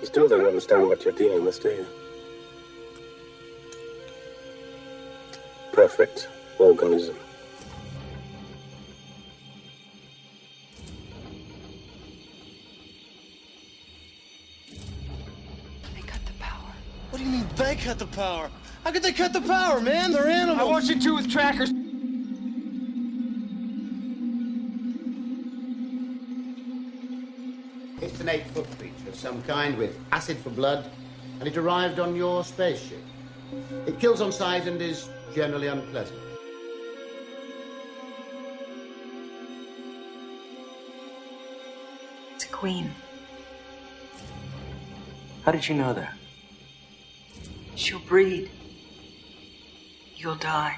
You still don't understand what you're dealing with, do you? Perfect organism. They cut the power. What do you mean they cut the power? How could they cut the power, man? They're animals. I watched it too with trackers. It's an eight-foot creature of some kind with acid for blood, and it arrived on your spaceship. It kills on sight and is generally unpleasant. It's a queen. How did you know that? She'll breed. You'll die.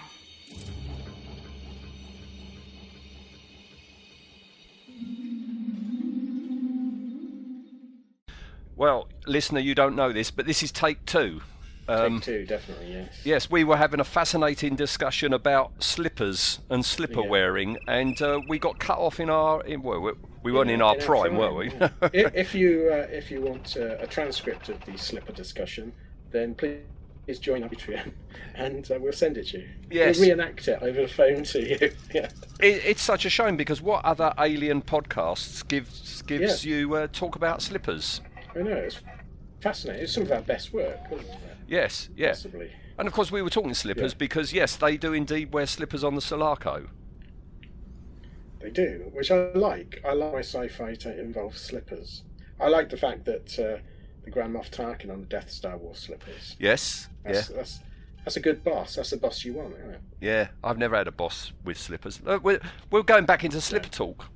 Listener, you don't know this, but this is take two. Um, Take two, definitely, yes. Yes, we were having a fascinating discussion about slippers and slipper Yeah. wearing, and uh, we got cut off in our. In, well, we, we weren't Yeah, in our prime, were we? if, if you uh, if you want uh, a transcript of the slipper discussion, then please is join our Patreon, and uh, we'll send it to you. Yes. We'll reenact it over the phone to you. yeah. it, it's such a shame because what other alien podcasts gives gives Yeah. you uh, talk about slippers? I know it's fascinating. It's some of our best work? Yes, yeah. Possibly. And of course, we were talking slippers Yeah. because yes, they do indeed wear slippers on the Sulaco. They do, which I like. I like my sci-fi to involve slippers. I like the fact that uh, the Grand Moff Tarkin on the Death Star wore slippers. Yes, That's, yeah, that's that's a good boss. That's the boss you want, isn't it? yeah. I've never had a boss with slippers. Uh, we're, we're going back into slipper talk.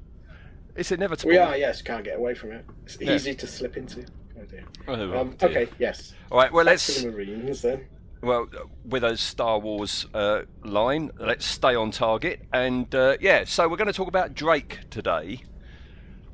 It's inevitable. We are, yes. Can't get away from it. It's Yeah. easy to slip into. Oh. Oh, Um, okay, yes. All right. Well, Back let's. to the Marines then. Well, with a Star Wars uh, line, let's stay on target. And uh, yeah, so we're going to talk about Drake today.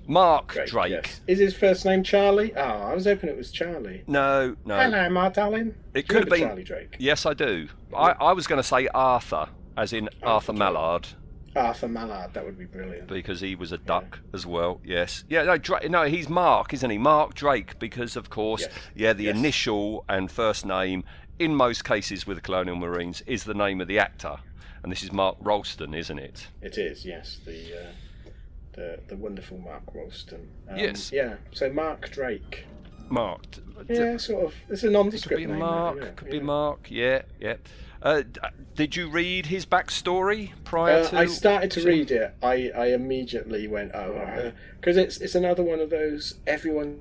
Mark Drake. yes. Is his first name Charlie? Oh, I was hoping it was Charlie. No, no. Hello, my darling. It could have been Charlie Drake. Yes, I do. I, I was going to say Arthur, as in Arthur, Drake. Mallard, Arthur Mallard. That would be brilliant. because he was a duck as well. Yes. Yeah. No. Dra- no. He's Mark, isn't he? Mark Drake, because of course, Yes. yeah, the Yes. initial and first name in most cases with the Colonial Marines is the name of the actor, and this is Mark Rolston, isn't it? It is, yes. The uh, the the wonderful Mark Rolston. Um, Yes. Yeah. So Mark Drake. Mark. Yeah, sort of. It's a Could be name. Mark. isn't? Could Yeah. be Mark. Yeah. Yeah. Uh, did you read his backstory prior Uh, to? I started to read it. I, I immediately went oh because it's it's another one of those everyone's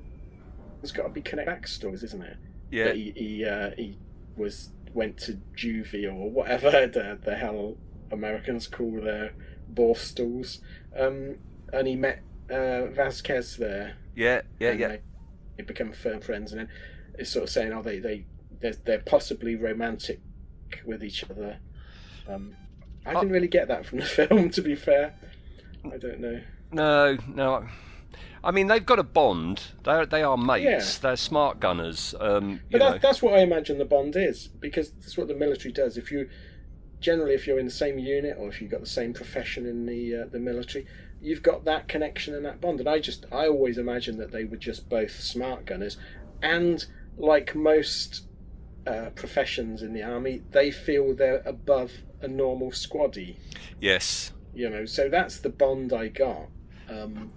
got to be connected backstories, isn't it? Yeah. That he he, uh, he was went to juvie or whatever the, the hell Americans call their borstals, um, and he met uh, Vasquez there. Yeah. Yeah. and Yeah. They, they become firm friends, and then it's sort of saying, oh, they they they're, they're possibly romantic with each other. Um, I Oh. didn't really get that from the film, to be fair. I don't know. No, no. I mean, they've got a bond. They they are mates. Yeah. They're smart gunners. Um, you But know. that, that's what I imagine the bond is, because that's what the military does. If you generally, if you're in the same unit or if you've got the same profession in the uh, the military, you've got that connection and that bond. And I just, I always imagine that they were just both smart gunners, and like most uh, professions in the army, they feel they're above a normal squaddy. yes. You know, so that's the bond I got. Um,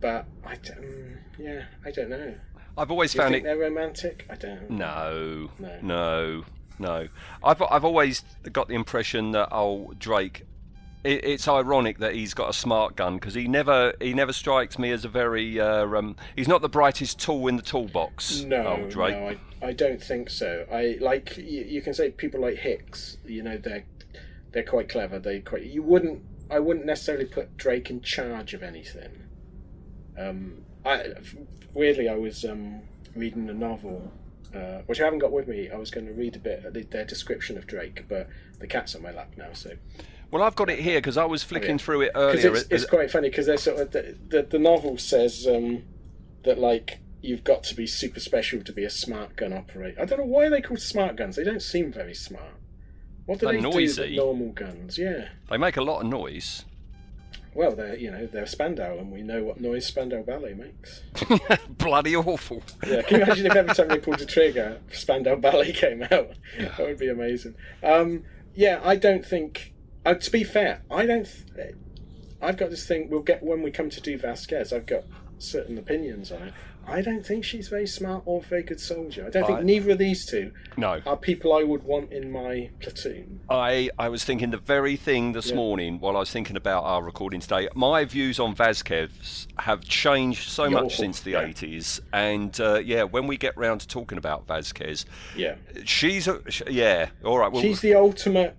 but don't. yeah, I don't know. I've always Do you found think it. they're romantic? I don't. No, No. no, no. I've I've always got the impression that oh Drake. It, it's ironic that he's got a smart gun because he never he never strikes me as a very uh, um, he's not the brightest tool in the toolbox. No, no, I, I don't think so. I like you, you can say people like Hicks. You know, they're they're quite clever. They quite you wouldn't. I wouldn't necessarily put Drake in charge of anything. Um, I weirdly I was um, reading a novel. Uh, which I haven't got with me. I was going to read a bit of the, their description of Drake, but the cat's on my lap now. So Well, I've got it here because I was flicking yeah. through it earlier. it's, it's quite funny because sort of the, the, the novel says um, that like you've got to be super special to be a smart gun operator. I don't know why they called smart guns. They don't seem very smart. What do They're they do noisy. with normal guns? Yeah, They make a lot of noise. Well, they're you know they're Spandau, and we know what noise Spandau Ballet makes. Bloody awful. Yeah, can you imagine if every time they pulled a trigger, Spandau Ballet came out? That would be amazing. Um, yeah, I don't think. Uh, to be fair, I don't. Th- I've got this thing. We'll get when we come to do Vasquez. I've got certain opinions on it. I don't think she's very smart or a very good soldier. I don't think neither of these two No. are people I would want in my platoon. I, I was thinking the very thing this Yeah. morning while I was thinking about our recording today. My views on Vasquez have changed so much awful. since the Yeah. 80s. And uh, yeah, when we get round to talking about Vasquez, Yeah, she's a. sh- Yeah, all right. Well, she's the ultimate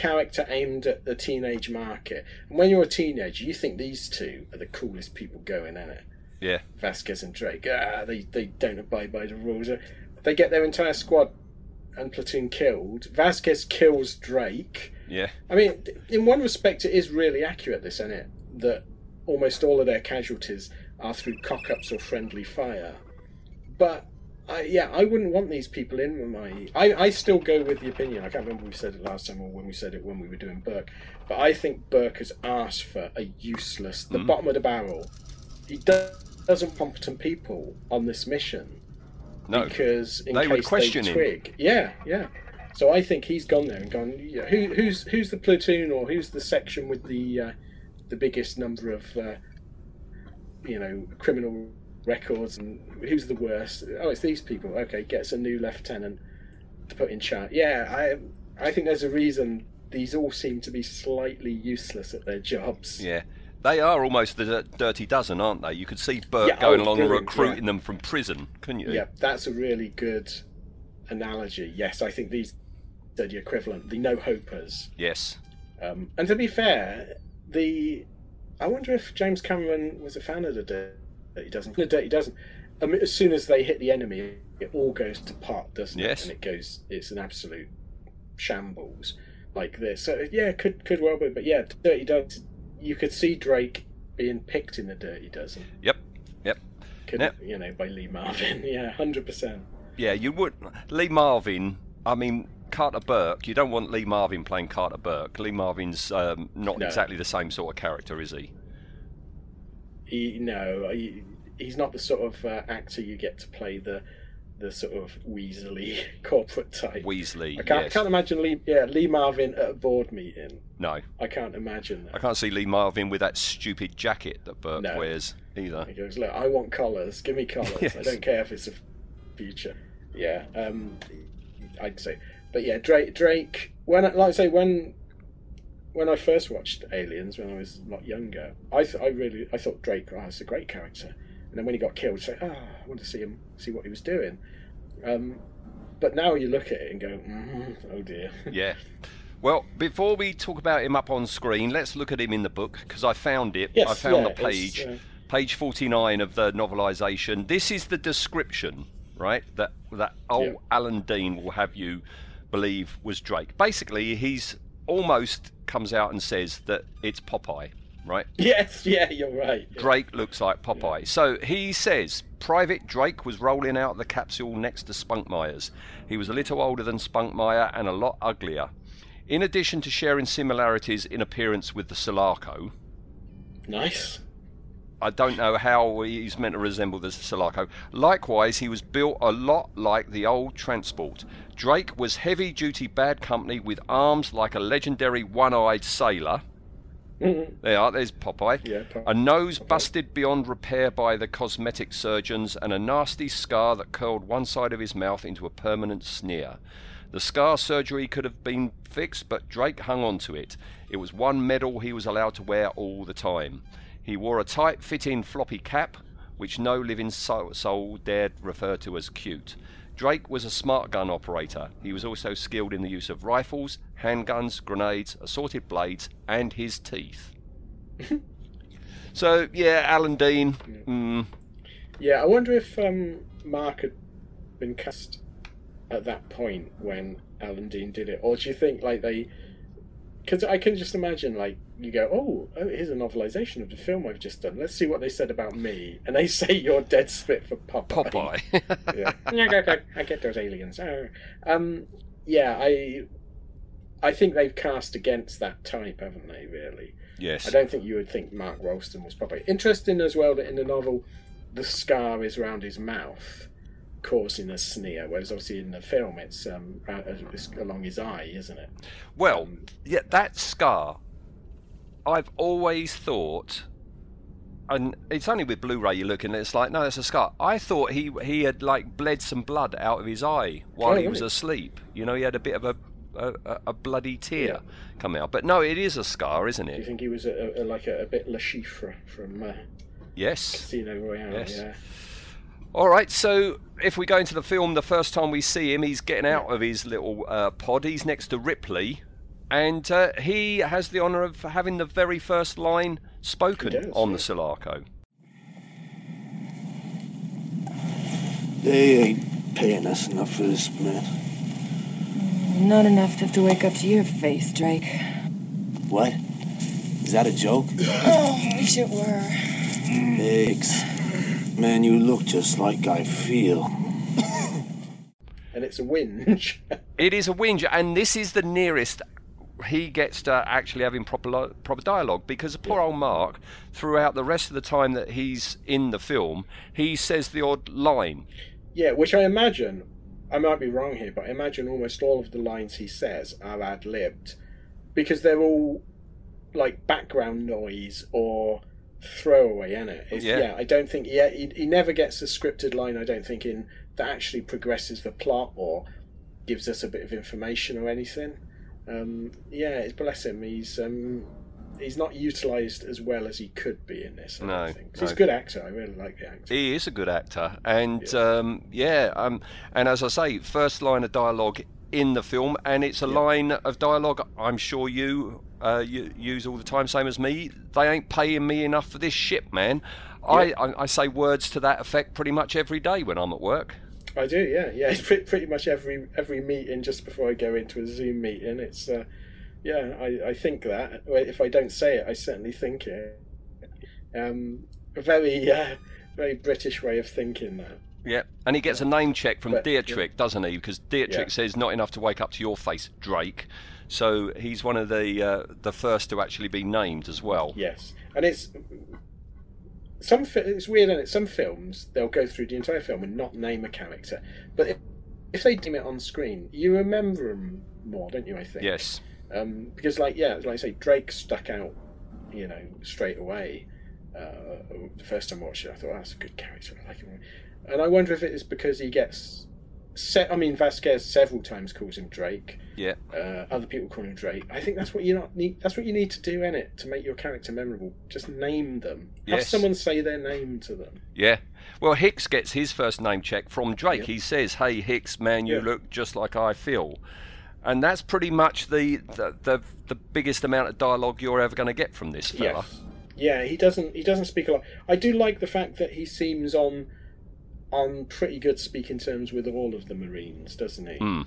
character aimed at the teenage market. And when you're a teenager, you think these two are the coolest people going in it. yeah, Vasquez and Drake. Ah, they they don't abide by the rules. They get their entire squad and platoon killed. Vasquez kills Drake. yeah. I mean, in one respect, it is really accurate. This, isn't it? That almost all of their casualties are through cock-ups or friendly fire. But I, yeah, I wouldn't want these people in with my. I, I still go with the opinion. I can't remember when we said it last time or when we said it when we were doing Burke. But I think Burke has asked for a useless, the bottom of the barrel. He does, doesn't competent people on this mission No. because in They would case question they him. twig. Yeah, yeah. So I think he's gone there and gone. Yeah, who, who's who's the platoon or who's the section with the uh, the biggest number of uh, you know criminal records and who's the worst? Oh, it's these people. Okay, gets a new lieutenant to put in charge. Yeah, I I think there's a reason these all seem to be slightly useless at their jobs. Yeah. They are almost the dirty dozen, aren't they? You could see Burke Yeah, going oh, along and recruiting yeah. them from prison, couldn't you? Yeah, that's a really good analogy. Yes, I think these are the equivalent, the no hopers. Yes. Um, and to be fair, the I wonder if James Cameron was a fan of the Dirty Dozen. The Dirty Dozen. I mean, as soon as they hit the enemy, it all goes to pot, doesn't Yes. it? And it goes. It's an absolute shambles like this. So yeah, could could well be. But yeah, Dirty Dozen. You could see Drake being picked in the Dirty Dozen. Yep. Yep. Could Yep. you know by Lee Marvin? Yeah, hundred percent. Yeah, you would. Lee Marvin, I mean, Carter Burke, you don't want Lee Marvin playing Carter Burke. Lee Marvin's um, not No. exactly the same sort of character, is he? He no he, he's not the sort of uh, actor you get to play the the sort of Weasley corporate type. Weasley, I can't, I can't imagine Lee yeah Lee Marvin at a board meeting. No. I can't imagine I can't see Lee Marvin with that stupid jacket that Burke No. wears either. He goes, look, I want collars. Give me collars. I don't care if it's a future. Yeah, um, I'd say, but yeah, Drake. Drake. When like I say when when I first watched Aliens when I was a lot younger, I th- I really I thought Drake oh, was a great character, and then when he got killed, it's like oh, I want to see him see what he was doing. Um, but now you look at it and go, mm, oh dear. Yeah. Well, before we talk about him up on screen, let's look at him in the book because I found it. Yes, I found yeah, the page, uh, page 49 of the novelisation. This is the description, right? That that old Yeah. Alan Dean will have you believe was Drake. Basically, he's almost comes out and says that it's Popeye, right? yes, yeah, you're right. Yeah. Drake looks like Popeye. So he says Private Drake was rolling out the capsule next to Spunkmeyer's. He was a little older than Spunkmeyer and a lot uglier. In addition to sharing similarities in appearance with the Sulaco, Nice. I don't know how he's meant to resemble the Sulaco. Likewise, he was built a lot like the old transport. Drake was heavy duty bad company with arms like a legendary one eyed sailor. Mm-hmm. There are, there's Popeye. Yeah, Pop- a nose busted beyond repair by the cosmetic surgeons, and a nasty scar that curled one side of his mouth into a permanent sneer. The scar surgery could have been fixed, but Drake hung on to it. It was one medal he was allowed to wear all the time. He wore a tight fitting floppy cap, which no living soul, dared refer to as cute. Drake was a smart gun operator. He was also skilled in the use of rifles, handguns, grenades, assorted blades, and his teeth. so, yeah, Alan Dean. Mm, Yeah, I wonder if um, Mark had been cast at that point when Alan Dean did it, or do you think like they? Because I can just imagine like you go, oh, oh, here's a novelization of the film I've just done. Let's see what they said about me, and they say you're dead spit for Popeye. Popeye. yeah, go, I get those aliens. Oh. Um, yeah, I, I think they've cast against that type, haven't they? Really. Yes. I don't think you would think Mark Rolston was proper. Interesting as well that in the novel, the scar is round his mouth, causing a sneer, whereas obviously in the film it's um, it's along his eye, isn't it? Well, yeah, that scar, I've always thought, and it's only with Blu-ray you're looking at. It's like no, that's a scar. I thought he he had like bled some blood out of his eye while Oh, he was really? asleep. You know, he had a bit of a a, a- bloody tear come out. But no, it is a scar, isn't it? Do you think he was a, a, like a, a bit Le Chiffre from uh, Yes. Casino Royale? Yes. Yeah. All right, so if we go into the film, the first time we see him, he's getting out of his little uh, pod. He's next to Ripley, and uh, he has the honour of having the very first line spoken does, on yeah. the Sulaco. They ain't paying us enough for this, man. Not enough to have to wake up to your face, Drake. What? Is that a joke? Oh, I wish it were. Hicks. Man, you look just like I feel. And it's a whinge. It is a whinge, and this is the nearest he gets to actually having proper lo- proper dialogue because poor old Mark, throughout the rest of the time that he's in the film, he says the odd line. yeah, which I imagine, I might be wrong here, but I imagine almost all of the lines he says are ad libbed because they're all like background noise or throwaway in it. It's, Yeah. yeah. I don't think yeah he, he never gets a scripted line. I don't think in that actually progresses the plot or gives us a bit of information or anything. Um, yeah, it's- bless him. He's um, he's not utilised as well as he could be in this. I No, don't think. 'Cause he's a good actor. I really like the actor. He is a good actor, and um, yeah, um, and as I say, first line of dialogue in the film, and it's a line of dialogue I'm sure you, uh, use all the time, same as me. They ain't paying me enough for this shit, man. I, I, I say words to that effect pretty much every day when I'm at work. I do, yeah, yeah. It's pretty, pretty much every every meeting just before I go into a Zoom meeting. It's, uh, yeah, I, I think that. If I don't say it, I certainly think it. Um, a very uh, very British way of thinking that. Yeah, and he gets a name check from But- Dietrich, doesn't he? Because Dietrich Yeah. says not enough to wake up to your face, Drake. So he's one of the uh, the first to actually be named as well. Yes, and it's some. It's weird, and some films they'll go through the entire film and not name a character, but if, if they name it on screen, you remember them more, don't you? I think. Yes. Um, because, like, yeah, like I say, Drake stuck out, you know, straight away. Uh, the first time I watched it, I thought, oh, that's a good character. I like him. And I wonder if it is because he gets. Se- I mean, Vasquez several times calls him Drake. Yeah. Uh, other people call him Drake. I think that's what you not need. That's what you need to do in it to make your character memorable. Just name them. Have Yes. someone say their name to them. Yeah. Well, Hicks gets his first name check from Drake. He says, "Hey Hicks, man, you look just like I feel," and that's pretty much the the the, the biggest amount of dialogue you're ever going to get from this fella. Yes. Yeah, he doesn't. He doesn't speak a lot. I do like the fact that he seems on, on pretty good speaking terms with all of the Marines, doesn't he? Mm.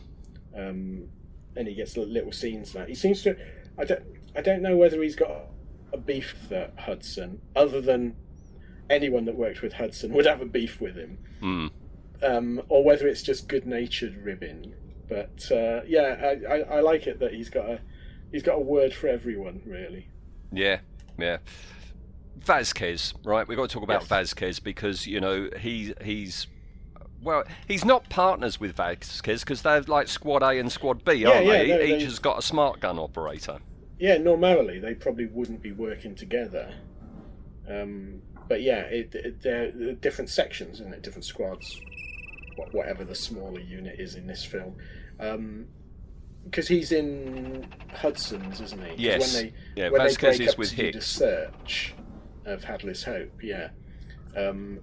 Um, and he gets little scenes now. He seems to. I don't. I don't know whether he's got a beef with Hudson, other than anyone that worked with Hudson would have a beef with him, Mm. um, or whether it's just good-natured ribbing. But uh, yeah, I, I, I like it that he's got a he's got a word for everyone, really. Yeah, yeah. Vasquez, right? We've got to talk about Yes. Vasquez because you know he he's well, he's not partners with Vasquez because they're like Squad A and Squad B, Yeah, aren't yeah, they? no, Each they- has got a smart gun operator. Yeah, normally they probably wouldn't be working together. Um, but yeah, it, it, they're, they're different sections, isn't it? Different squads, whatever the smaller unit is in this film. Because he's in Hudson's, isn't he? Yes. When they, Yeah, when Vasquez they break is up with to do the Hicks. search of Hadley's Hope, yeah. Um,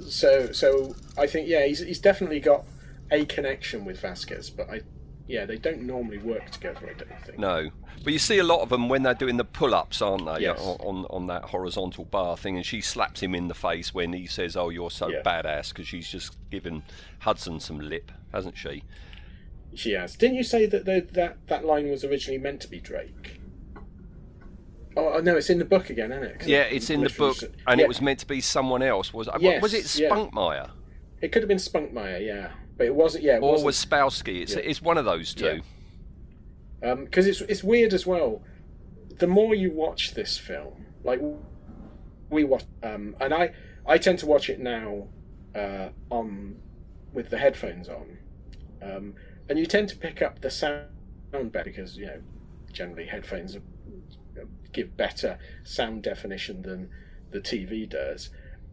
so, so I think yeah, he's he's definitely got a connection with Vasquez, but I, yeah, they don't normally work together. I don't think. No, but you see a lot of them when they're doing the pull-ups, aren't they? Yes. On, on on that horizontal bar thing, and she slaps him in the face when he says, "Oh, you're so Yeah. badass," because she's just given Hudson some lip, hasn't she? She has. Didn't you say that the, that that line was originally meant to be Drake? Oh no, it's in the book again, isn't it? Yeah, it's in the book, and yeah, it was meant to be someone else. Was Yes, was it yeah. Spunkmeyer It could have been Spunkmeyer, yeah, but it wasn't. Yeah, it or wasn't. was Spowski? It's Yeah. it's one of those two. because Um, it's it's weird as well. the more you watch this film, like we watch, um, and I I tend to watch it now uh, on with the headphones on, um, and you tend to pick up the sound better because you know generally headphones are, give better sound definition than the TV does,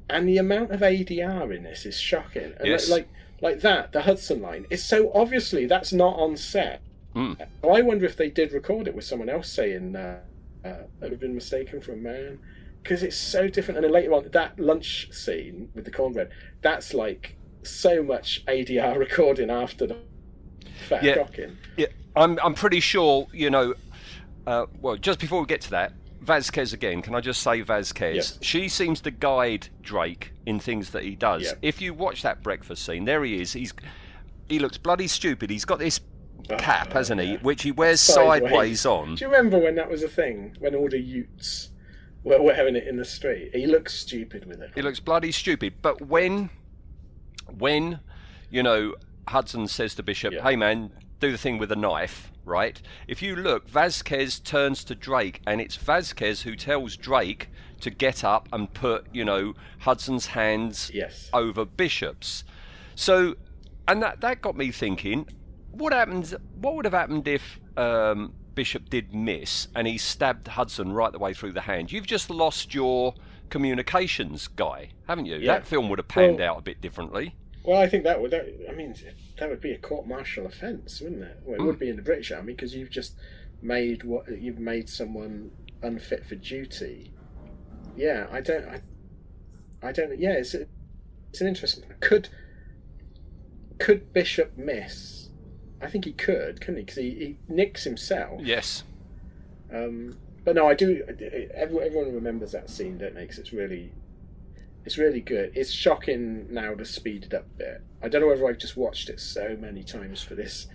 and the amount of ADR in this is shocking. And Yes. like like that, the Hudson line is so obviously that's not on set. Mm. I wonder if they did record it with someone else saying uh, uh, "I'd have been mistaken for a man," because it's so different. And then later on, that lunch scene with the cornbread, that's like so much ADR recording after the fat Yeah. Yeah, I'm I'm pretty sure. You know, uh, well, just before we get to that, Vasquez again. Can I just say Vasquez? Yes. She seems to guide Drake in things that he does. Yeah. If you watch that breakfast scene, there he is. He's he looks bloody stupid. He's got this cap, hasn't he, which he wears sideways, on. Do you remember when that was a thing? When all the Utes were wearing it in the street? He looks stupid with it. He looks bloody stupid. But when, when, you know, Hudson says to Bishop, Yeah. "Hey man, do the thing with a knife," right? If you look, Vasquez turns to Drake, and it's Vasquez who tells Drake to get up and put, you know, Hudson's hands Yes. over Bishop's. So, and that that got me thinking, what happens? What would have happened if um, Bishop did miss and he stabbed Hudson right the way through the hand? You've just lost your communications guy, haven't you? Yeah. That film would have panned Well- out a bit differently. Well, I think that would. That, I mean, that would be a court martial offence, wouldn't it? Well, it Hmm. would be in the British Army because you've just made what you've made someone unfit for duty. Yeah, I don't. I, I don't. Yeah, it's it's an interesting. Could could Bishop miss? I think he could, couldn't he? Because he, he nicks himself. Yes. Um, but no, I do. Everyone, everyone remembers that scene, don't they? Because it's really, it's really good. It's shocking now the speeded up bit. I don't know whether I've just watched it so many times for this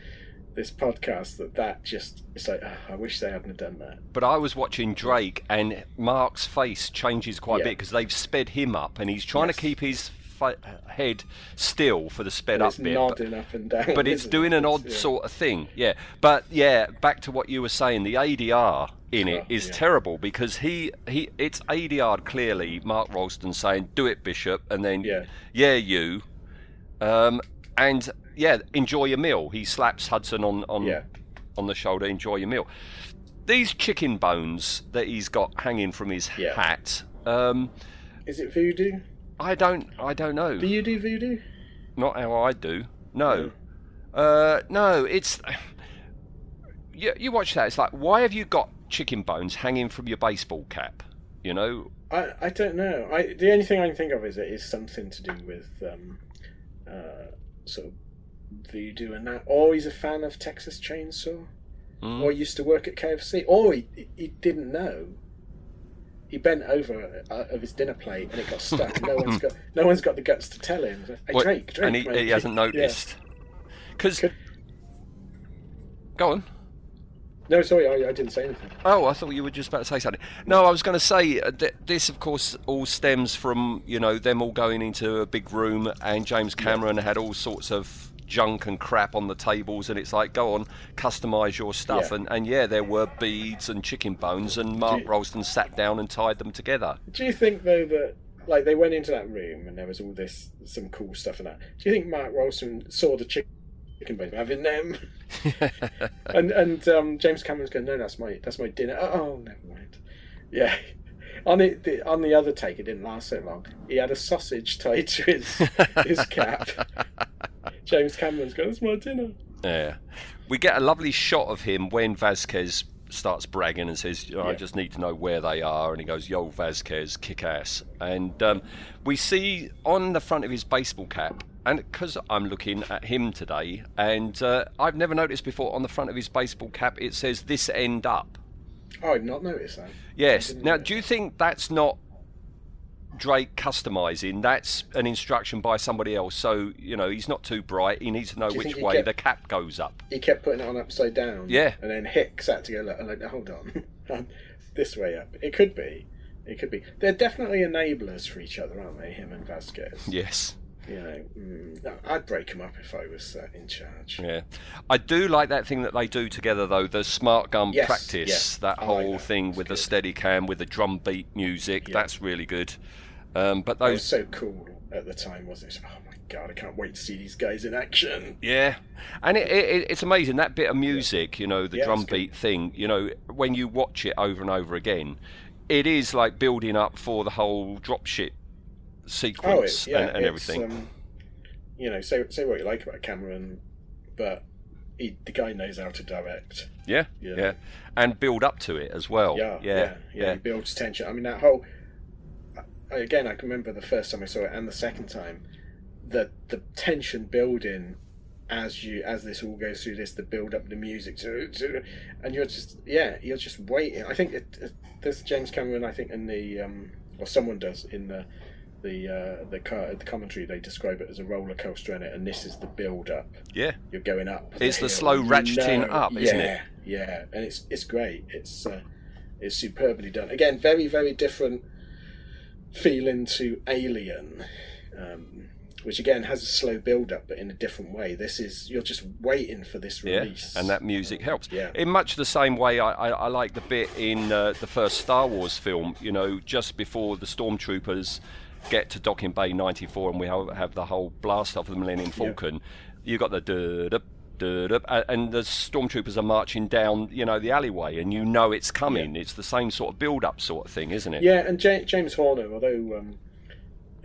this podcast that that just it's like "Ah, I wish they hadn't have done that. But I was watching Drake, and Mark's face changes quite a bit because they've sped him up, and he's trying Yes. to keep his head still for the sped up it's bit. but- up and down. but it's doing it? an odd yeah. sort of thing. Yeah, but yeah, back to what you were saying. The ADR in it Oh, is yeah. terrible because he he it's ADR clearly. Mark Rolston saying, "Do it, Bishop," and then Yeah. yeah, you, um, and yeah, enjoy your meal. He slaps Hudson on on Yeah. on the shoulder. Enjoy your meal. These chicken bones that he's got hanging from his Yeah. hat. Um, Is it voodoo? I don't I don't know. Do you do voodoo? Not how I do. No. Uh, no, it's. You, you watch that, it's like, why have you got chicken bones hanging from your baseball cap? You know? I, I don't know. I the only thing I can think of is it is something to do with um, uh, sort of voodoo and that. Or he's a fan of Texas Chainsaw. Mm. Or used to work at KFC. Or he he didn't know. He bent over uh, of his dinner plate and it got stuck. no one's got no one's got the guts to tell him. Hey, What- Drake, Drake, and he, he hasn't noticed. Because. Could- Go on. No, sorry, I, I didn't say anything. Oh, I thought you were just about to say something. No, I was going to say uh, th- this, of course, all stems from you know them all going into a big room, and James Cameron had all sorts of junk and crap on the tables, and it's like, go on, customise your stuff, Yeah. and and yeah, there were beads and chicken bones, and Mark you- Rolston sat down and tied them together. Do you think though that like they went into that room and there was all this some cool stuff in that? Do you think Mark Rolston saw the chicken chicken bones having them? and and um, James Cameron's going, no, that's my that's my dinner. Oh, never mind. Yeah. On the, the on the other take, it didn't last so long. He had a sausage tied to his his cap. James Cameron's going, that's my dinner. Yeah. We get a lovely shot of him when Vasquez starts bragging and says, I Yeah. just need to know where they are. And he goes, Yo, Vasquez, kick ass. And um, we see on the front of his baseball cap, and because I'm looking at him today, and uh, I've never noticed before on the front of his baseball cap, it says, This end up. Oh, I'd not noticed that. Yes. Now, know do you think that's not Drake customizing? That's an instruction by somebody else. So, you know, he's not too bright. He needs to know which way kept- the cap goes up. He kept putting it on upside down. Yeah. And then Hicks had to go, look, like, hold on. this way up. It could be. It could be. They're definitely enablers for each other, aren't they, him and Vasquez? Yes. you know, mm, I'd break them up if I was uh, in charge. Yeah, I do like that thing that they do together though. The smart gun Yes, practice, yeah. that I like whole that. thing with the good. steady cam with the drum beat music. Yeah. That's really good. Um, but That was those, so cool at the time, wasn't it? Oh my god, I can't wait to see these guys in action. yeah, and it, it, it's amazing that bit of music. You know, the Yeah, drum beat thing. You know, when you watch it over and over again, it is like building up for the whole dropship Oh, sequence it, yeah, and, and everything. Um, you know, say say what you like about Cameron, but he, the guy knows how to direct. yeah, yeah. yeah, and build up to it as well. yeah, yeah, yeah, yeah, He builds tension. I mean, that whole. Again, I can remember the first time I saw it and the second time, the the tension building as you as this all goes through this, the build up, the music, and you're just yeah, you're just waiting. I think it, it, there's James Cameron. I think in the um, or someone does in the the uh, the, car, the commentary they describe it as a roller coaster in it, and this is the build up. yeah. You're going up. It's the hill, slow ratcheting know- up, isn't it? yeah, it? Yeah, and it's it's great. It's uh, it's superbly done. Again, very very different feeling to Alien, um, which again has a slow build up, but in a different way. This is you're just waiting for this Yeah, release, and that music helps. Yeah. In much the same way, I, I, I like the bit in uh, the first Star Wars film. You know, just before the stormtroopers get to Docking Bay 94, and we have, have the whole blast off of the Millennium Falcon. you've got the and the stormtroopers are marching down, you know, the alleyway, and you know it's coming. It's the same sort of build-up sort of thing, isn't it? Yeah, and Ja- James Horner, although um,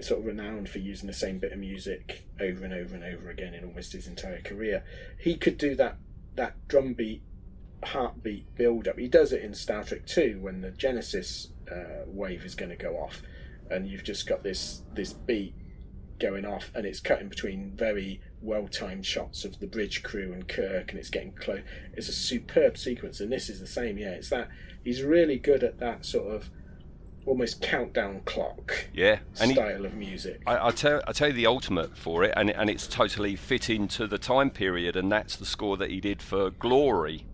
sort of renowned for using the same bit of music over and over and over again in almost his entire career, he could do that that drum beat, heartbeat build up. He does it in Star Trek 2 when the Genesis uh, wave is going to go off, and you've just got this this beat going off, and it's cutting between very well timed shots of the bridge crew and Kirk, and it's getting close. It's a superb sequence, and this is the same. Yeah, it's that he's really good at that sort of almost countdown clock Yeah, and he, style of music. I, I tell I tell you the ultimate for it, and and it's totally fitting to the time period, and that's the score that he did for Glory.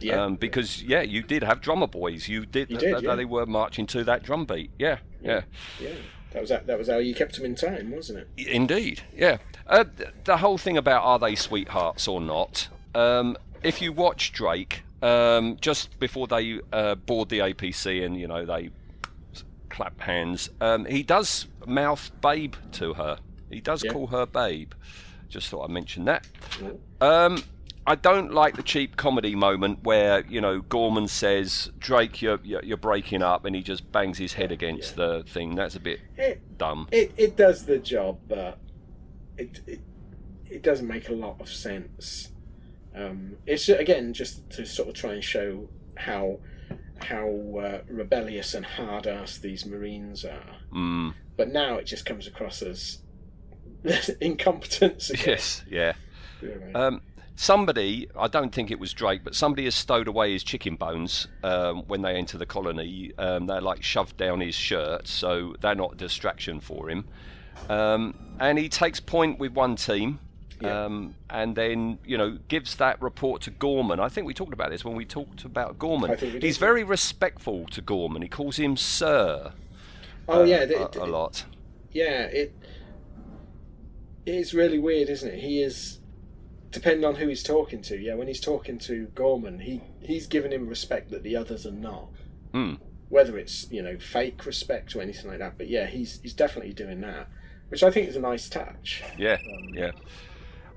Yeah. Um, because yeah, you did have drummer boys. You did. You did, th- yeah. They were marching to that drum beat. Yeah, yeah, yeah, that was that. That was how you kept them in time, wasn't it? indeed. Yeah. Uh, the whole thing about are they sweethearts or not? Um, if you watch Drake, um, just before they uh, board the APC and you know they clap hands, um, he does mouth babe to her. He does Yeah. call her babe. Just thought I'd mention that. Um, I don't like the cheap comedy moment where you know Gorman says Drake, you're you're, breaking up, and he just bangs his head against the thing. That's a bit It dumb. it, it does the job, but it, it it doesn't make a lot of sense. Um, it's again just to sort of try and show how how uh, rebellious and hard ass these Marines are. Mm, But now it just comes across as incompetence. Again. yes, yeah. You know, Um, somebody, I don't think it was Drake, but somebody has stowed away his chicken bones um, when they enter the colony. Um, they're like shoved down his shirt, so they're not a distraction for him. Um, and he takes point with one team. Yeah. Um, and then you know gives that report to Gorman. I think we talked about this when we talked about Gorman. He's very respectful to Gorman. He calls him Sir oh yeah, uh, it- a, a it- lot. yeah, it it is really weird, isn't it? He is depending on who he's talking to. Yeah, when he's talking to Gorman, he he's giving him respect that the others are not. Hmm. Whether it's you know fake respect or anything like that, but yeah, he's he's definitely doing that, which I think is a nice touch. Yeah, yeah.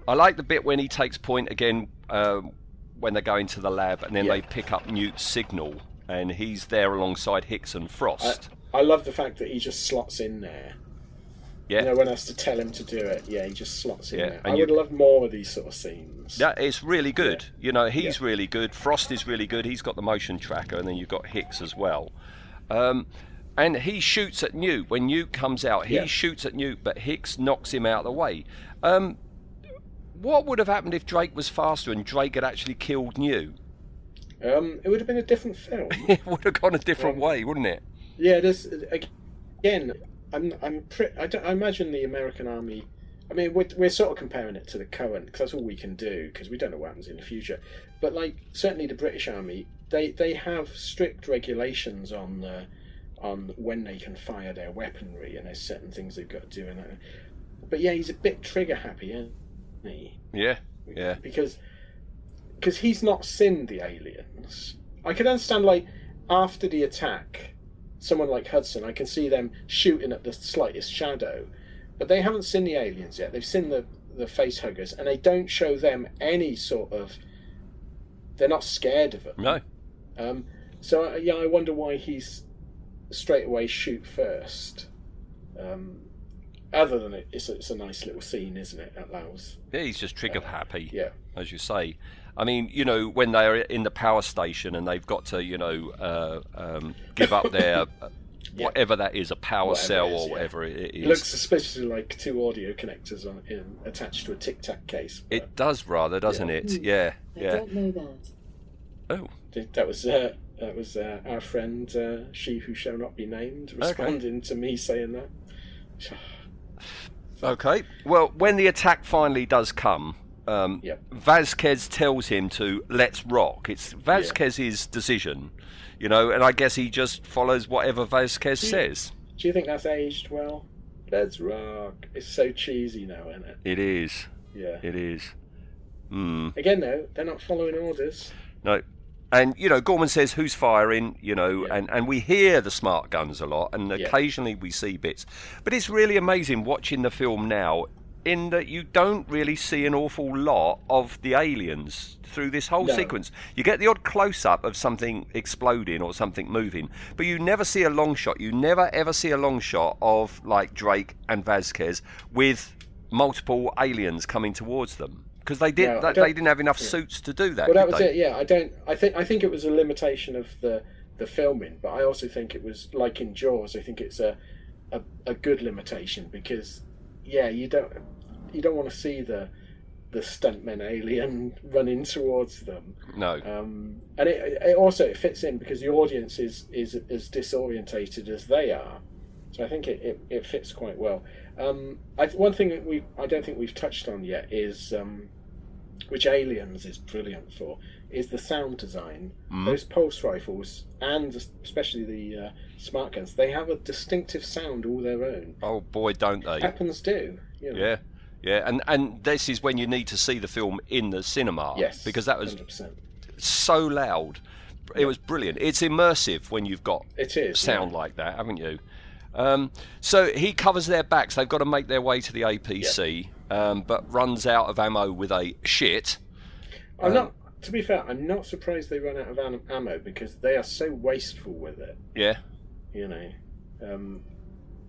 I like the bit when he takes point again um, when they go into the lab and then Yeah. they pick up Newt's signal and he's there alongside Hicks and I, Frost. I love the fact that he just slots in there. Yeah, No one has to tell him to do it. Yeah, he just slots in Yeah, there. and I you- would love more of these sort of scenes. yeah, it's really good. You know, he's Yeah. really good. Frost is really good. He's got the motion tracker, and then you've got Hicks as well. Um, and he shoots at Newt when Newt comes out. He Yeah. shoots at Newt, but Hicks knocks him out of the way. Um, what would have happened if Drake was faster and Drake had actually killed Newt? Um, it would have been a different film. it would have gone a different Um, way, wouldn't it? Yeah, there's again. I'm I'm pre- I, don't- I imagine the American army. I mean, we're, we're sort of comparing it to the current because that's all we can do because we don't know what happens in the future. But like certainly the British army, they they have strict regulations on uh, on when they can fire their weaponry and there's certain things they've got to do. And uh, but yeah, he's a bit trigger happy, isn't he? Yeah, yeah. Because because he's not seen the aliens. I can understand like after the attack, someone like Hudson, I can see them shooting at the slightest shadow, but they haven't seen the aliens yet. They've seen the the face huggers, and they don't show them any sort of. They're not scared of them. No. Um, so uh, yeah, I wonder why he's straight away shoot first. Um, other than it, it's a, it's a nice little scene, isn't it? That allows. Yeah, he's just trigger happy. Yeah. As you say. I mean, you know, when they're in the power station and they've got to, you know, uh, um, give up their uh, whatever that is, a power Whatever cell it is, or yeah. whatever it It is. looks suspiciously like two audio connectors on in, attached to a tic tac case. It does rather, doesn't Yeah. it? Yeah, I yeah. don't know that. Oh, That was uh, that was uh, our friend, uh, she who shall not be named, responding to me saying that. okay. Well, when the attack finally does come, um, Yep. Vasquez tells him to let's rock. It's Vasquez's decision, you know, and I guess he just follows whatever Vasquez says. Do you think that's aged well? Let's rock. It's so cheesy now, isn't it? It is. Yeah. It is. Hmm. Again, though, they're not following orders. No. And you know, Gorman says who's firing, you know, and, and we hear the smart guns a lot, and Yeah. occasionally we see bits. But it's really amazing watching the film now, in that you don't really see an awful lot of the aliens through this whole No. sequence. You get the odd close up of something exploding or something moving, but you never see a long shot. You never ever see a long shot of like Drake and Vasquez with multiple aliens coming towards them. Because they did, No, I they, they didn't have enough yeah. suits to do that. well, that was they? it. Yeah, I don't. I think. I think it was a limitation of the the filming, but I also think it was like in Jaws. I think it's a a, a good limitation because, yeah, you don't you don't want to see the the stuntman alien running towards them. No. Um, and it, it also it fits in because the audience is is as disorientated as they are. So I think it, it, it fits quite well. Um, I, one thing that we I don't think we've touched on yet is um, which Aliens is brilliant for is the sound design. Mm. Those pulse rifles and especially the uh, smart guns, they have a distinctive sound all their own. Oh boy, don't they? Weapons do. You know. Yeah, yeah, and and this is when you need to see the film in the cinema. Yes. because that was 100%. so loud. It was brilliant. It's immersive when you've got It is, sound yeah. like that, haven't you? Um, so he covers their backs. They've got to make their way to the APC, um, but runs out of ammo with a shit. I'm Um, not. To be fair, I'm not surprised they run out of am- ammo because they are so wasteful with it. Yeah, You know, um,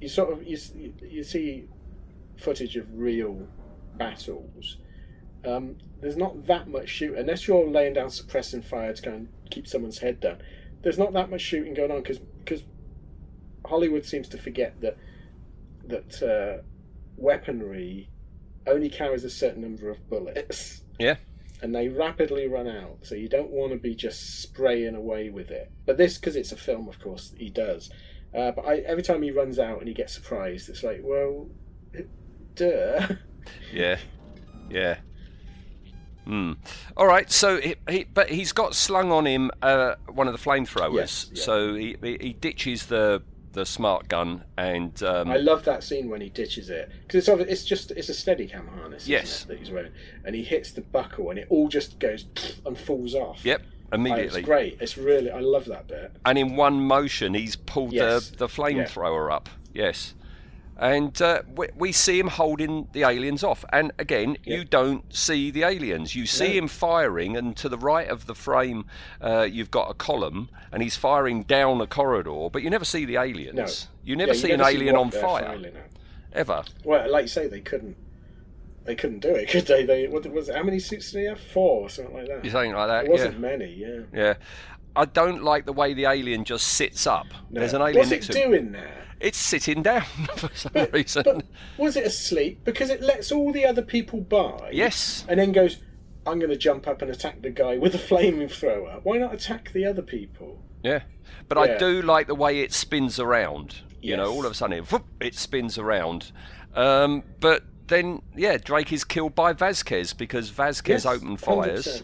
you sort of you, you see footage of real battles. Um, there's not that much shoot unless you're laying down suppressing fire to kind of keep someone's head down. There's not that much shooting going on because because Hollywood seems to forget that that uh, weaponry only carries a certain number of bullets yeah. And they rapidly run out. So you don't want to be just spraying away with it. But this, because it's a film, of course, he does. Uh, but I, every time he runs out and he gets surprised, it's like, well, duh. Yeah, yeah. Hmm. All right. So, he, he, but he's got slung on him uh, one of the flamethrowers. Yes, yeah. So he, he he ditches the the smart gun and um, I love that scene when he ditches it because it's it's just it's a steady cam harness, Yes. it, that he's wearing, and he hits the buckle and it all just goes and falls off. yep Oh, immediately. it's great. It's really I love that bit. and in one motion he's pulled Yes. the, the flamethrower up. Yes. And uh, we, we see him holding the aliens off. And again, you don't see the aliens. You see No. him firing, and to the right of the frame, uh, you've got a column, and he's firing down a corridor, but you never see the aliens. No, You never Yeah, see never an alien what on fire, ever. Well, like you say, they couldn't. They couldn't do it, could they? They what was it, how many suits did he have? Four or something like that. Something like that, It wasn't yeah. many, yeah. Yeah. I don't like the way the alien just sits up. No. There's an alien What's next it to doing there? It's sitting down for some reason. But was it asleep? Because it lets all the other people by. Yes. And then goes, I'm going to jump up and attack the guy with a flamethrower. Why not attack the other people? Yeah, but I do like the way it spins around. You know, all of a sudden it, whoop, it spins around. Um, but then, yeah, Drake is killed by Vasquez because Vasquez Yes, opened fires.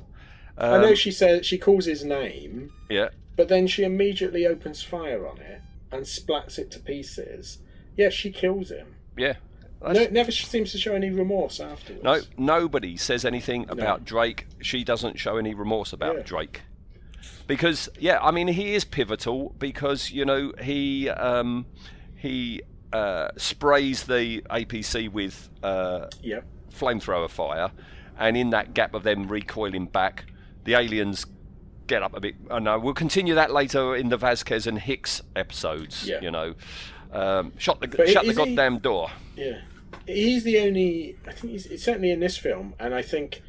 100%. I know Um, she says she calls his name, Yeah, but then she immediately opens fire on it and splats it to pieces. Yeah, she kills him. yeah. No, never seems to show any remorse afterwards. No, nobody says anything about Drake. She doesn't show any remorse about Yeah. Drake. Because yeah, I mean he is pivotal because you know he um, he uh, sprays the APC with uh, Yep. flamethrower fire, and in that gap of them recoiling back, the aliens get up a bit. I know we'll continue that later in the Vasquez and Hicks episodes. Yeah. You know, um, shut the But shut the is he- goddamn door. Yeah, he's the only. I think he's it's certainly in this film, and I think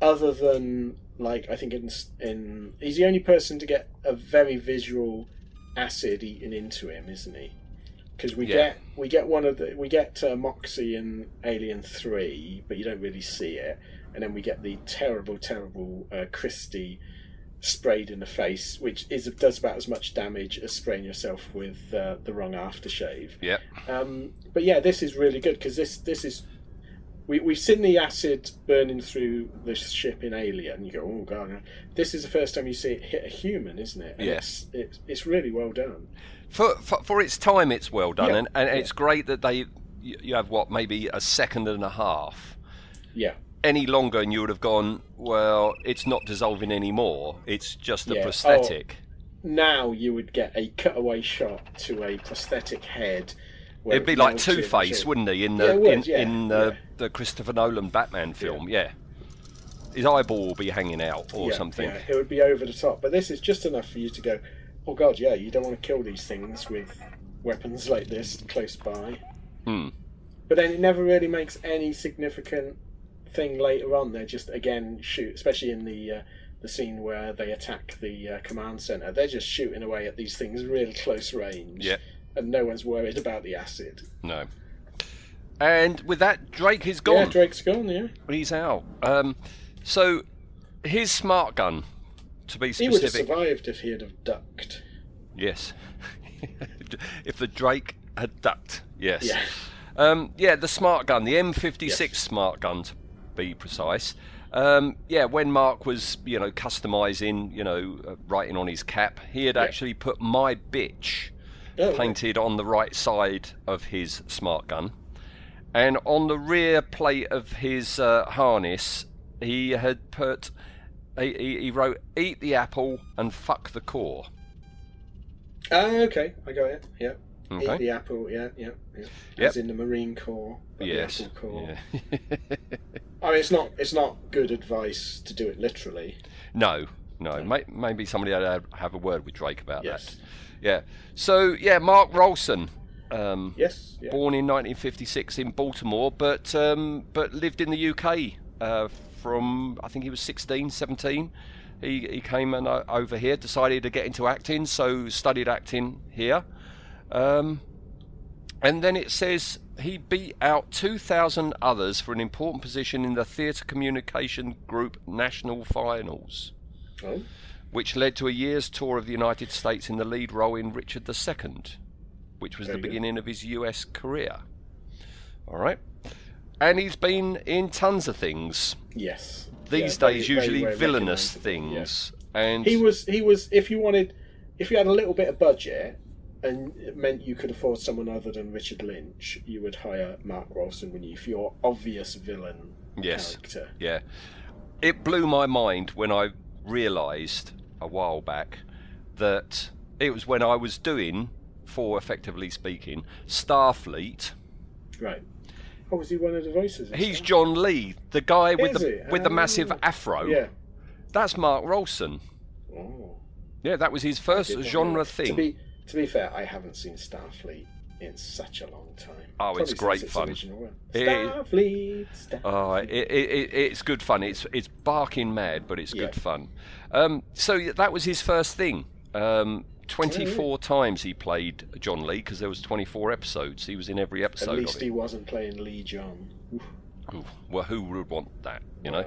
other than like I think in in he's the only person to get a very visual acid eaten into him, isn't he? Because we Yeah. get we get one of the we get uh, Moxie in Alien Three, but you don't really see it, and then we get the terrible, terrible uh, Christie sprayed in the face, which is does about as much damage as spraying yourself with uh, the wrong aftershave. Yep. Um, but yeah, this is really good because this this is we we've seen the acid burning through the ship in Alien. You go, oh god, this is the first time you see it hit a human, isn't it? And Yes. it's, it's it's really well done. For, for for its time, it's well done, Yeah, and, and yeah. it's great that they you have what maybe a second and a half. Yeah, Any longer, and you would have gone. Well, it's not dissolving anymore. It's just a Yeah. Oh, prosthetic. now you would get a cutaway shot to a prosthetic head. where It'd be like Two Face, wouldn't he? In Yeah, the it would, in, yeah, in the, yeah. the Christopher Nolan Batman film, yeah. His eyeball will be hanging out or yeah, something. Yeah, it would be over the top. But this is just enough for you to go, oh god, yeah, you don't want to kill these things with weapons like this close by. Hmm. But then it never really makes any significant thing later on. They're just again shoot, especially in the uh, the scene where they attack the uh, command center. They're just shooting away at these things really close range. Yeah. And no one's worried about the acid. No. And with that, Drake is gone. Yeah. Drake's gone. Yeah. He's out. Um, so his smart gun, to be specific. He would have survived if he had have ducked. Yes. if the Drake had ducked, yes. Yeah. Um, yeah, the smart gun, the M56 smart gun, to be precise. Um, yeah, when Mark was, you know, customising, you know, uh, writing on his cap, he had actually put "my bitch" Oh, painted on the right side of his smart gun, and on the rear plate of his uh, harness, he had put, he, he, wrote "Eat the apple and fuck the core." Ah, okay, I got it. Yeah. Okay. Eat the apple. Yeah, yeah, yeah. Yep. As in the Marine Corps. but the Yes. apple. Yeah. I mean, it's not it's not good advice to do it literally. No, no. May, maybe somebody had to have a word with Drake about Yes. that. Yeah. So yeah, Mark Rolston. Um, Yes. Yeah. Born in 1956 in Baltimore, but um, but lived in the UK uh, from I think he was 16, 17. He he came and uh, over here, decided to get into acting, so studied acting here. Um, and then it says he beat out 2,000 others for an important position in the Theatre Communication Group National Finals, Oh. which led to a year's tour of the United States in the lead role in Richard II, which was Very the beginning of his US career. All right. And he's been in tons of things. Yes. These Yeah, days, very usually well villainous recognisable, yeah. things. And He was he was if you wanted if you had a little bit of budget and it meant you could afford someone other than Richard Lynch, you would hire Mark Rolston when you for your obvious villain Yes. character. Yeah. It blew my mind when I realised a while back that it was when I was doing, for effectively speaking, Starfleet. Right. Oh, was he one of the voices? He's stuff? John Lee, the guy with Is the he? with the ah. massive Oh. afro. Yeah. That's Mark Rolston. Oh. Yeah, that was his first genre thing. To be to be fair, I haven't seen Starfleet in such a long time. Oh, it's great its fun. It- Starfleet. Starfleet. Oh, it, it, it, it's good fun. It's it's barking mad, but it's Yeah. good fun. Um, so that was his first thing. Um, Twenty-four times he played John Lee because there was twenty-four episodes. He was in every episode. At least he wasn't playing Lee John. Oof. Well, who would want that? You know.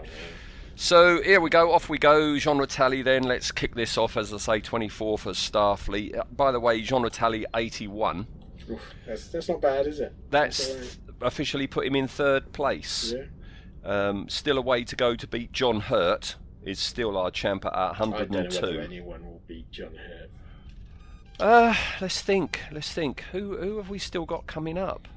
So here we go. Off we go. Genre tally. Then let's kick this off. As I say, twenty-four for Starfleet. Uh, By the way, genre tally eighty-one. Oof. That's, that's not bad, is it? That's right. officially put him in third place. Yeah. Um, still a way to go to beat John Hurt. Is still our champ at 102. I don't know 102. anyone will beat John Hurt. Uh, let's think. Let's think. Who who have we still got coming up?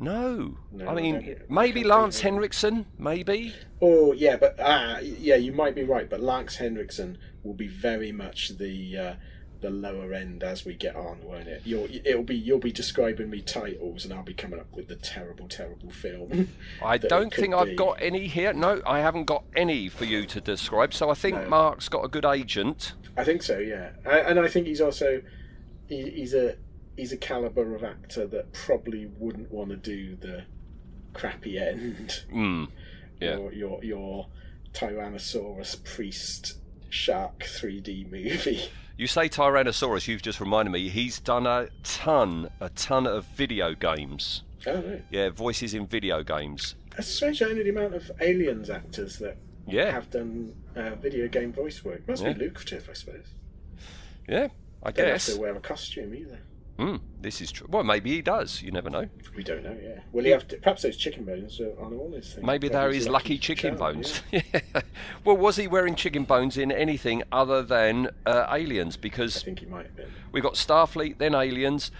No. No, I mean, maybe Lance Henriksen, maybe. Oh yeah, but ah, yeah, you might be right. But Lance Henriksen will be very much the uh, the lower end as we get on, won't it? You'll it'll be you'll be describing me titles, and I'll be coming up with the terrible, terrible film. I don't think I've be. got any here. No, I haven't got any for you to describe. So I think No. Mark's got a good agent. I think so, yeah, and I think he's also he, he's a he's a caliber of actor that probably wouldn't want to do the crappy end. Mm. Yeah. Your your your Tyrannosaurus priest shark 3D movie. You say Tyrannosaurus, you've just reminded me. He's done a ton, a ton of video games. Oh right. Yeah, voices in video games. That's strange. Only the amount of aliens actors that Yeah. have done uh, video game voice work must Yeah. be lucrative, I suppose. Yeah, I Don't guess. have to wear a costume either. Hmm, this is true. Well, maybe he does. You never know. We don't know. Yeah. Will he have to? Perhaps those chicken bones are on all his things. Maybe they're his his lucky chicken charm, bones. Yeah. well, was he wearing chicken bones in anything other than uh, Aliens? I Because think he might have been. we got Starfleet, then Aliens.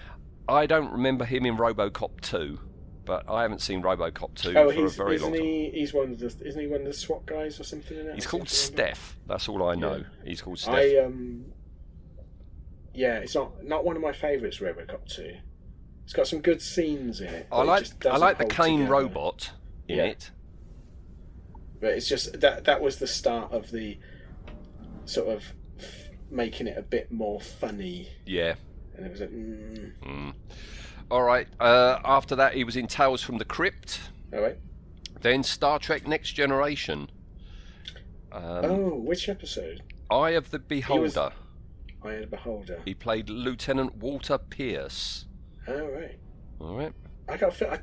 I don't remember him in RoboCop 2, but I haven't seen RoboCop 2 Oh, for a very long isn't time. he? He's one of the. Isn't he one of the SWAT guys or something? He's called seem to remember. Steph. That's all I know. Yeah. He's called Steph. I um. Yeah, it's not not one of my favourites. RoboCop two. It's got some good scenes in it. I but it like I like the Cain together. robot in Yeah. it. But it's just that that was the start of the sort of f- making it a bit more funny, Yeah. and it was like, mm, All right. Uh, after that, he was in Tales from the Crypt. all right. Then Star Trek: Next Generation. Um, oh, which episode? Eye of the Beholder. I had a beholder. He played Lieutenant Walter Pierce. All right. All right. I got. I,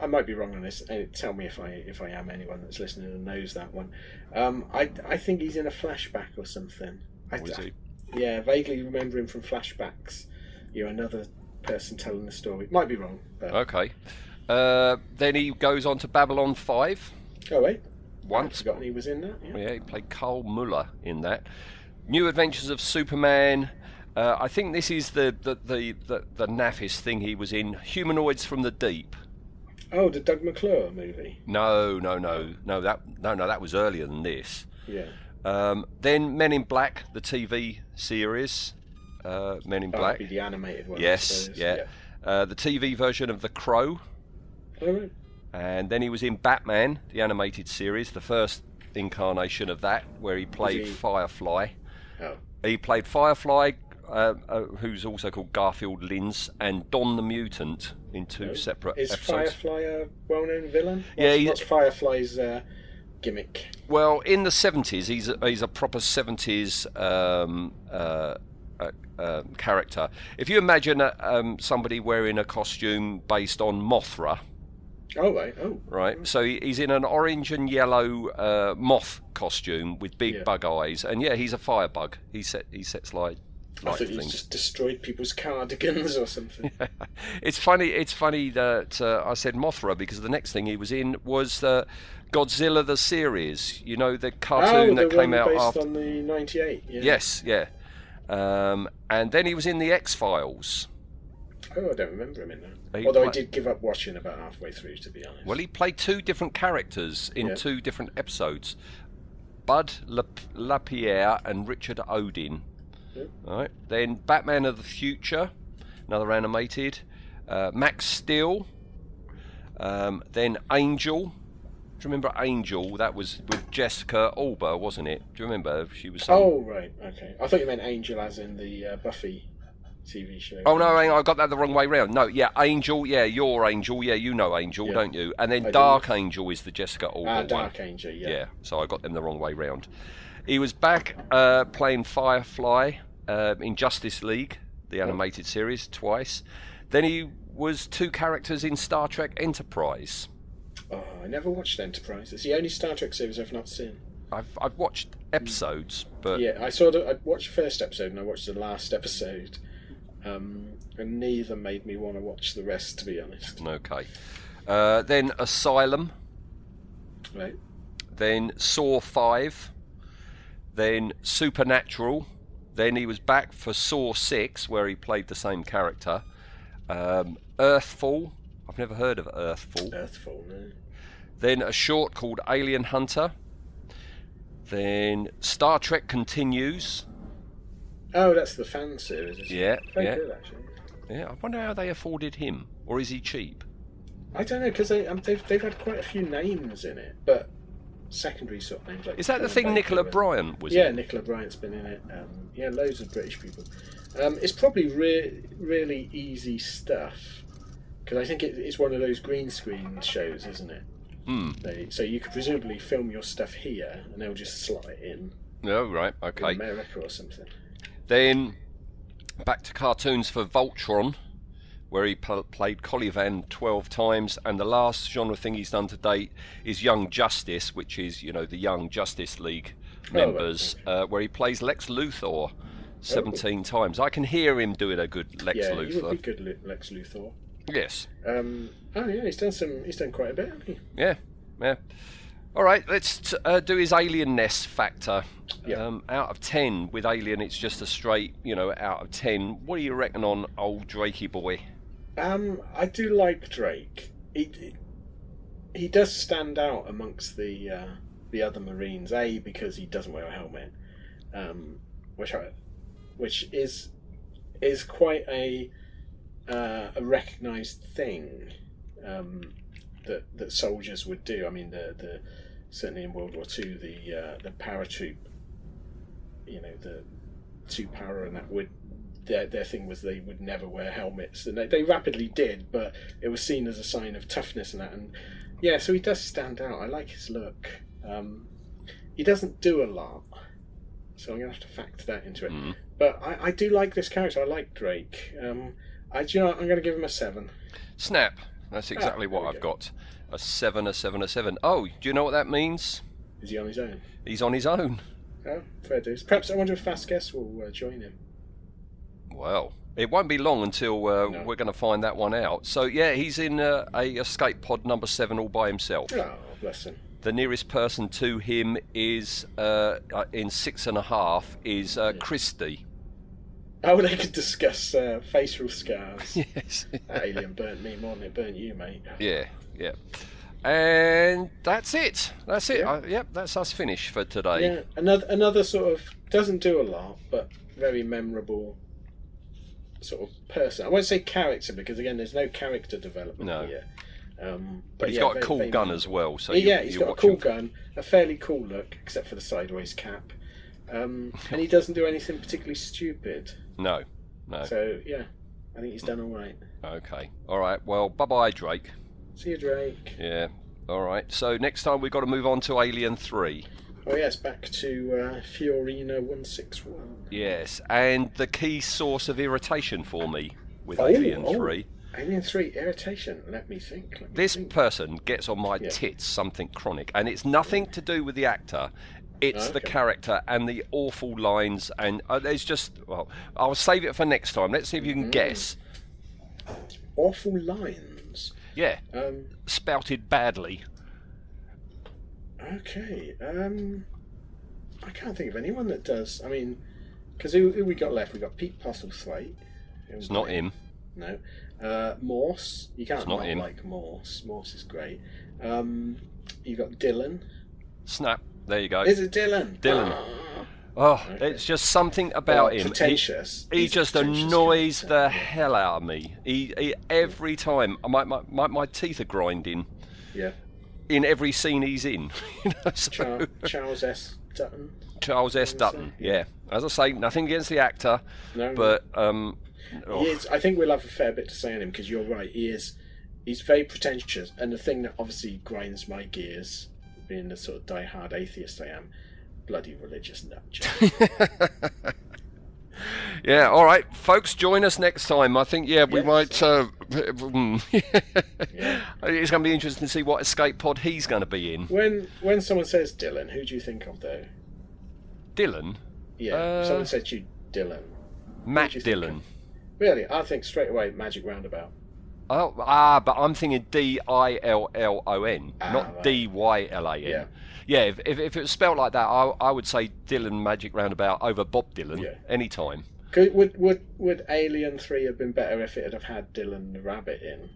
I might be wrong on this. Tell me if I if I am anyone that's listening and knows that one. Um, I I think he's in a flashback or something. I, Was he? Yeah, vaguely remember him from flashbacks. You're another person telling the story. Might be wrong. But, Okay. Uh, then he goes on to Babylon 5 oh wait, once. forgotten he was in that. Yeah. Yeah, he played Carl Mueller in that. New Adventures of Superman. Uh, I think this is the the, the, the the naffest thing he was in. Humanoids from the Deep. Oh, the Doug McClure movie. No, no, no, no. That no, no. That was earlier than this. Yeah. Um, then Men in Black, the TV series. Uh, Men in That Black. would be the animated one. Yes, suppose. yeah. Uh, the TV version of The Crow. Right. And then he was in Batman, the animated series, the first incarnation of that, where he played he- Firefly. Oh. He played Firefly, uh, uh, who's also called Garfield Lynns, and Don the Mutant in two separate Is episodes. Firefly a well-known villain? Yeah, What's, he- what's Firefly's uh, gimmick? Well, in the seventies, he's a, he's a proper seventies um, uh, uh, uh, character. If you imagine uh, um, somebody wearing a costume based on Mothra, Oh right. Oh. right? So he's in an orange and yellow uh, moth costume with big Yeah. bug eyes, and yeah, he's a firebug. He set he sets light. I thought he's just destroyed people's cardigans or something. it's funny. It's funny that uh, I said Mothra because the next thing he was in was uh, Godzilla the series. You know the cartoon oh, that came out based after. on the '98. Yeah. Yes, yeah. Um, and then he was in the X Files. Oh, I don't remember him in that. He Although I did give up watching about halfway through, to be honest. Well, he played two different characters in Yeah. two different episodes. Bud Lap- Lapierre and Richard Odin. Yeah. All right. Then Batman of the Future, another animated. Uh, Max Steel. Um, then Angel. Do you remember Angel? That was with Jessica Alba, wasn't it? Do you remember? She was. some- Oh right, okay. I thought you meant Angel as in the uh, Buffy TV show. Oh no, hang on, I got that the wrong way round. No, yeah, Angel, yeah, you're Angel, yeah, you know Angel, Yeah. don't you? And then I do. Dark Angel is the Jessica Alba Ah, one. Dark Angel. Yeah. Yeah, so I got them the wrong way round. He was back uh, playing Firefly uh, in Justice League, the animated series, twice. Then he was two characters in Star Trek Enterprise. Oh, I never watched Enterprise. It's the only Star Trek series I've not seen. I've I've watched episodes, but Yeah, I saw the. I watched the first episode and I watched the last episode, um, and neither made me want to watch the rest. To be honest. okay. Uh, then Asylum, Right. then Saw Five, then Supernatural. Then he was back for Saw Six, where he played the same character. Um, Earthfall, I've never heard of Earthfall. Earthfall, no. Then a short called Alien Hunter. Then Star Trek Continues. Oh, that's the fan series. Isn't Yeah? Very yeah. good actually. Yeah, I wonder how they afforded him, or is he cheap? I don't know because they, um, they've they've had quite a few names in it, but secondary sort of names. Like Is that the thing Baker Nicola Bryant was yeah, in? Nicola Bryant's been in it. Um, yeah, loads of British people. Um, it's probably re- really easy stuff because I think it, it's one of those green screen shows, isn't it? Hmm. They, so you could presumably film your stuff here, and they'll just slot it in Oh, right, in okay. America or something. Then back to cartoons for Voltron, where he pl- played Kolivan 12 times, and the last genre thing he's done to date is Young Justice, which is, you know, the Young Justice League Oh, right, members, uh, where he plays Lex Luthor 17 times. I can hear him doing a good Lex yeah, he Luthor. would be good Lex Luthor. Yes. Um, oh yeah, he's done some. He's done quite a bit, hasn't he? Yeah, yeah. All right, let's t- uh, do his alienness factor. Yeah. Um, out of ten with Alien, it's just a straight, you know, out of ten. What do you reckon on old Drakey boy? Um, I do like Drake. He he does stand out amongst the uh, the other Marines. A because he doesn't wear a helmet, um, which I, which is is quite a uh, a recognised thing um, that that soldiers would do. I mean, the the certainly in World War Two, the uh, the paratroop, you know, the two para and that would their their thing was they would never wear helmets, and they, they rapidly did, but it was seen as a sign of toughness and that. And yeah, so he does stand out. I like his look. Um, he doesn't do a lot, so I'm gonna have to factor that into it. Mm. But I, I do like this character. I like Drake. Um, I do you know what? I'm gonna give him a seven. Snap. That's exactly Ah, what I've go. got. A seven, a seven, a seven. Oh, do you know what that means? Is he on his own? He's on his own. Oh, fair dues. Perhaps I wonder if Vasquez will uh, join him. Well, it won't be long until uh, No. we're going to find that one out. So yeah, he's in uh, a escape pod number seven all by himself. Oh, bless him. The nearest person to him is uh, uh, in six and a half is uh, Christie. Oh, they could discuss uh, facial scars. Yes. that alien burnt me more than it burnt you, mate. yeah, yeah. And that's it. That's it. Yeah. Uh, yep, that's us finished for today. Yeah, another another sort of doesn't do a lot, but very memorable sort of person. I won't say character because again, there's no character development No. here. Um, But he's yeah, got a cool very gun as well. So yeah, you, he's got a cool him- gun, a fairly cool look, except for the sideways cap, um, and he doesn't do anything particularly stupid. No, no. So yeah, I think he's done all right. Okay. All right. Well, bye bye, Drake. See you, Drake. Yeah. All right. So next time we've got to move on to Alien 3. Oh yes, back to uh, Fiorina one six one. Yes. And the key source of irritation for me with Oh, Alien oh. 3. Alien three irritation. Let me think. Let me This think. person gets on my Yeah. tits something chronic, and it's nothing to do with the actor. It's the character and the awful lines, and uh, there's just. Well, I'll save it for next time. Let's see if you Mm. can guess. awful lines. Yeah, Um, spouted badly. okay. Um, I can't think of anyone that does. I mean, because who, who we got left? We got Pete Postlethwaite. It's not him. No. Uh, Morse. You can't It's not not like Morse. Morse is great. Um, you got Dillon. Snap. There you go. Is it Dillon? Dillon. Ah. Oh, Okay. it's just something about Well, him. He- Pretentious. He, He's a just pretentious annoys character. the hell out of me. He, he every time. My, my, my, my teeth are grinding Yeah. in every scene he's in. You know, so- Char- Charles S. Dutton. Charles S. Dutton. Yeah. As I say, nothing against the actor, No, but um, oh, is, I think we'll have a fair bit to say on him because you're right. He is. He's very pretentious, and the thing that obviously grinds my gears, being the sort of die-hard atheist I am, bloody religious nut yeah. All right, folks, join us next time. I think yeah, we Yes. might. Uh, It's going to be interesting to see what escape pod he's going to be in. when when someone says Dylan, who do you think of though? Dylan, Yeah, Uh, someone said to you Dylan. Matt think Really, I think straight away Magic Roundabout. Oh, ah, but I'm thinking D I L L O N, Ah, not right. D Y L A N. Yeah. Yeah, if, if, if it was spelt like that, I, I would say Dylan Magic Roundabout over Bob Dylan Yeah. anytime. Could, would would would Alien Three have been better if it had had Dylan the Rabbit in?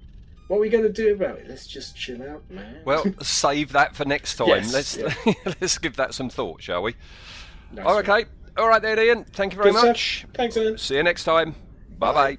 What are we going to do about it? Let's just chill out, man. Well, save that for next time. Yes, let's yeah. let's give that some thought, shall we? Nice Oh, okay. All right, there, Ian. Thank you very Good stuff. much. Thanks, Ian. See you next time. Bye bye.